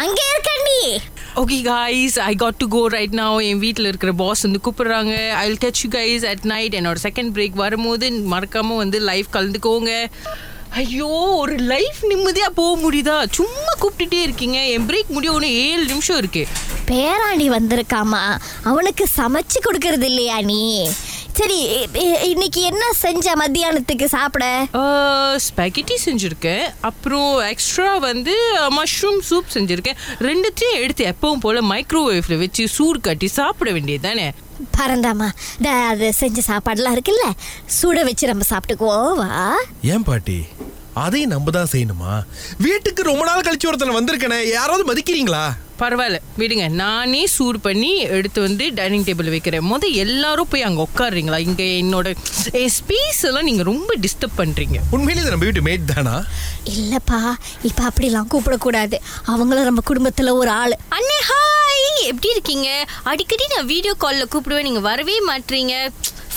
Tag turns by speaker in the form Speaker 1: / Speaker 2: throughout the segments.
Speaker 1: அங்கே இருக்க நீ.
Speaker 2: Okay guys I got to go right now. என் வீட்டில் இருக்கிற பாஸ் வந்து கூப்பிடுறாங்க. I will catch you guys at night. என்னோட செகண்ட் பிரேக் வரும்போது மறக்காம வந்து லைவ் கலந்துக்கோங்க. ஐயோ ஒரு லைஃப் நிம்மதியாக போக முடியுதா? சும்மா கூப்பிட்டுட்டே இருக்கீங்க. என் பிரேக் முடிய ஒன்று ஏழு நிமிஷம் இருக்கு.
Speaker 1: பேராண்டி வந்திருக்காமா. அவனுக்கு சமைச்சு கொடுக்கறது இல்லையா நீ? சரி இன்னைக்கு என்ன செஞ்ச மத்தியானத்துக்கு சாப்பிட?
Speaker 2: ஸ்பெகட்டி செஞ்சுருக்கேன். அப்புறம் எக்ஸ்ட்ரா வந்து மஷ்ரூம் சூப் செஞ்சுருக்கேன். ரெண்டுத்தையும் எடுத்து எப்பவும் போல் மைக்ரோவேவ்ல வச்சு சூடு கட்டி சாப்பிட வேண்டியது தானே
Speaker 1: பரந்தாமா அது செஞ்ச சாப்பாடுலாம் இருக்குல்ல சுட வச்சு நம்ம சாப்பிட்டுக்குவோம் வா.
Speaker 3: ஏன் பாட்டி? அதையும் நம்ம தான் செய்யணுமா? வீட்டுக்கு ரொம்ப நாள் கழிச்சு ஒருத்தனை வந்திருக்கனே யாராவது மதிக்கிறீங்களா?
Speaker 2: பரவாயில்ல விடுங்க. நானே சூடு பண்ணி எடுத்து வந்து டைனிங் டேபிள் வைக்கிறேன். முத எல்லாரும் போய் அங்கே உட்காடுறீங்களா இங்கே என்னோட ஸ்பேஸ் எல்லாம் நீங்கள் ரொம்ப டிஸ்டர்ப் பண்ணுறீங்க
Speaker 3: உண்மையிலே இது நம்ம வீட்டு மேட் தானா?
Speaker 1: இல்லப்பா இப்ப அப்படிலாம் கூப்பிடக்கூடாது. அவங்களும் நம்ம குடும்பத்துல ஒரு ஆளு.
Speaker 4: அண்ணே ஹாய் எப்படி இருக்கீங்க? அடிக்கடி நான் வீடியோ காலில் கூப்பிடுவேன். நீங்கள் வரவே மாட்டீங்க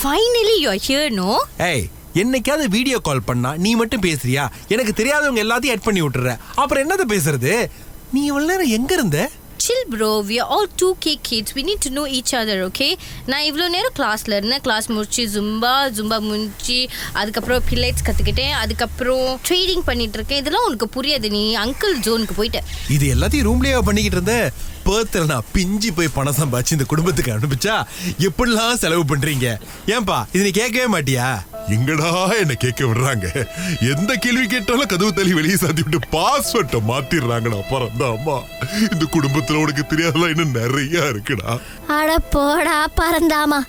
Speaker 4: ஃபைனலி யூ ஹியர் நோ
Speaker 3: ஏய் என்னைக்காவது வீடியோ கால் பண்ணா நீ மட்டும் பேசுறியா? எனக்கு தெரியாதவங்க எல்லாத்தையும் ஆட் பண்ணி விட்டுற. அப்புறம் என்னது பேசுறது? நீ இவ்வளவு நேரம் எங்க இருந்த?
Speaker 4: Chill bro we are all two K kids we need to know each other okay நான் இவ்வளோ நேரம் கிளாஸில் இருந்தேன். கிளாஸ் முடிச்சு ஜும்பா ஜும்பா முடிச்சு அதுக்கப்புறம் பில்லைட்ஸ் கற்றுக்கிட்டேன் அதுக்கப்புறம் ட்ரேடிங் பண்ணிட்டு இருக்கேன். இதெல்லாம் உனக்கு புரியாது. நீ அங்கிள் ஜோனுக்கு போயிட்டேன்
Speaker 3: இது எல்லாத்தையும் ரூம்லேயே பண்ணிக்கிட்டு இருந்தேன். பேர்த்தில் நான் பிஞ்சு போய் பணம் சம்பாதிச்சு இந்த குடும்பத்துக்கு அனுப்பிச்சா எப்படிலாம் செலவு பண்றீங்க? ஏன்பா இது நீ கேட்கவே மாட்டியா?
Speaker 5: எங்கடா என்ன கேட்க விடுறாங்க? எந்த கேள்வி கேட்டாலும் கதவு தள்ளி வெளியே சாத்தி விட்டு பாஸ்வேர்ட்டை மாத்திடுறாங்கடா அப்புறம் தான் அம்மா இந்த குடும்பத்துல உனக்கு தெரியாதலாம் இன்னும் நிறைய இருக்குடா.
Speaker 1: அட போடா பறந்தாமா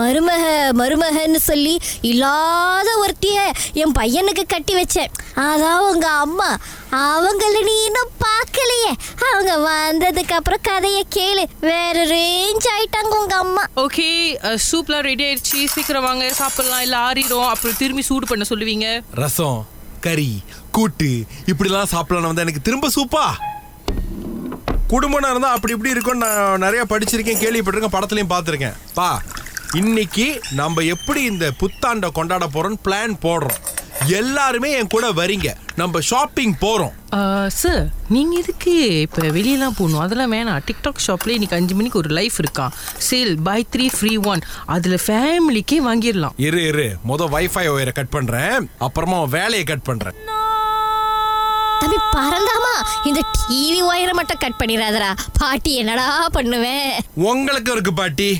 Speaker 1: மருமக மருமகன்னு சொல்லி இல்லாத ஒருத்திய என் பையனுக்கு கட்டி வச்சேன். அதான் உங்க அம்மா. அவங்கள நீ இன்னும் பார்க்கலையே. அவங்க வந்ததுக்கு அப்புறம் கதையை கேளு. வேற ரேஞ்ச் ஆயிட்டாங்க உங்க அம்மா.
Speaker 2: ஓகே சூப்லாம் ரெடி ஆயிடுச்சு. சீக்கிரம் வாங்க சாப்பிடலாம். இல்லை ஆறிடும் அப்புறம் திரும்பி சூடு பண்ண சொல்லுவீங்க.
Speaker 3: ரசம் கறி கூட்டு இப்படிலாம் சாப்பிடலாம் வந்தா எனக்கு திரும்ப சூப்பா குடும்பம்னா இருந்தா அப்படி இப்படி இருக்கும் நான் நிறைய படிச்சிருக்கேன் கேள்விப்பட்டிருக்கேன் படத்துலயும் பார்த்துருக்கேன். பா இன்னைக்கு நம்ம எப்படி இந்த புத்தாண்டை கொண்டாட போறோம்னு பிளான் போடுறோம். எல்லாருமே என் கூட வரீங்க. நம்ம ஷாப்பிங் போறோம்.
Speaker 2: சார் நீங்கள் எதுக்கு இப்போ வெளியெல்லாம் போகணும்? அதெல்லாம் வேணாம். டிக்டாக் ஷாப்லேயே இன்னைக்கு அஞ்சு மணிக்கு ஒரு லைஃப் இருக்கான் sale buy three free one அதில் ஃபேமிலிக்கே வாங்கிடலாம்.
Speaker 3: இரு இரு. முத வைஃபை ஒயரை கட் பண்றேன். அப்புறமா வேலையை கட் பண்றேன்.
Speaker 1: தம்பி பறந்தாமா இந்த டிவி ஒயரை மட்டும் கட் பண்ணிடாதடா. பாட்டி என்னடா பண்ணுவேன்
Speaker 3: உங்களுக்கு இருக்கு பாட்டி.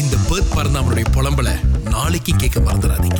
Speaker 3: இந்த பேர்த் பறந்தாமனுடைய புலம்பல நாளைக்கு கேட்க மறந்துடாதீங்க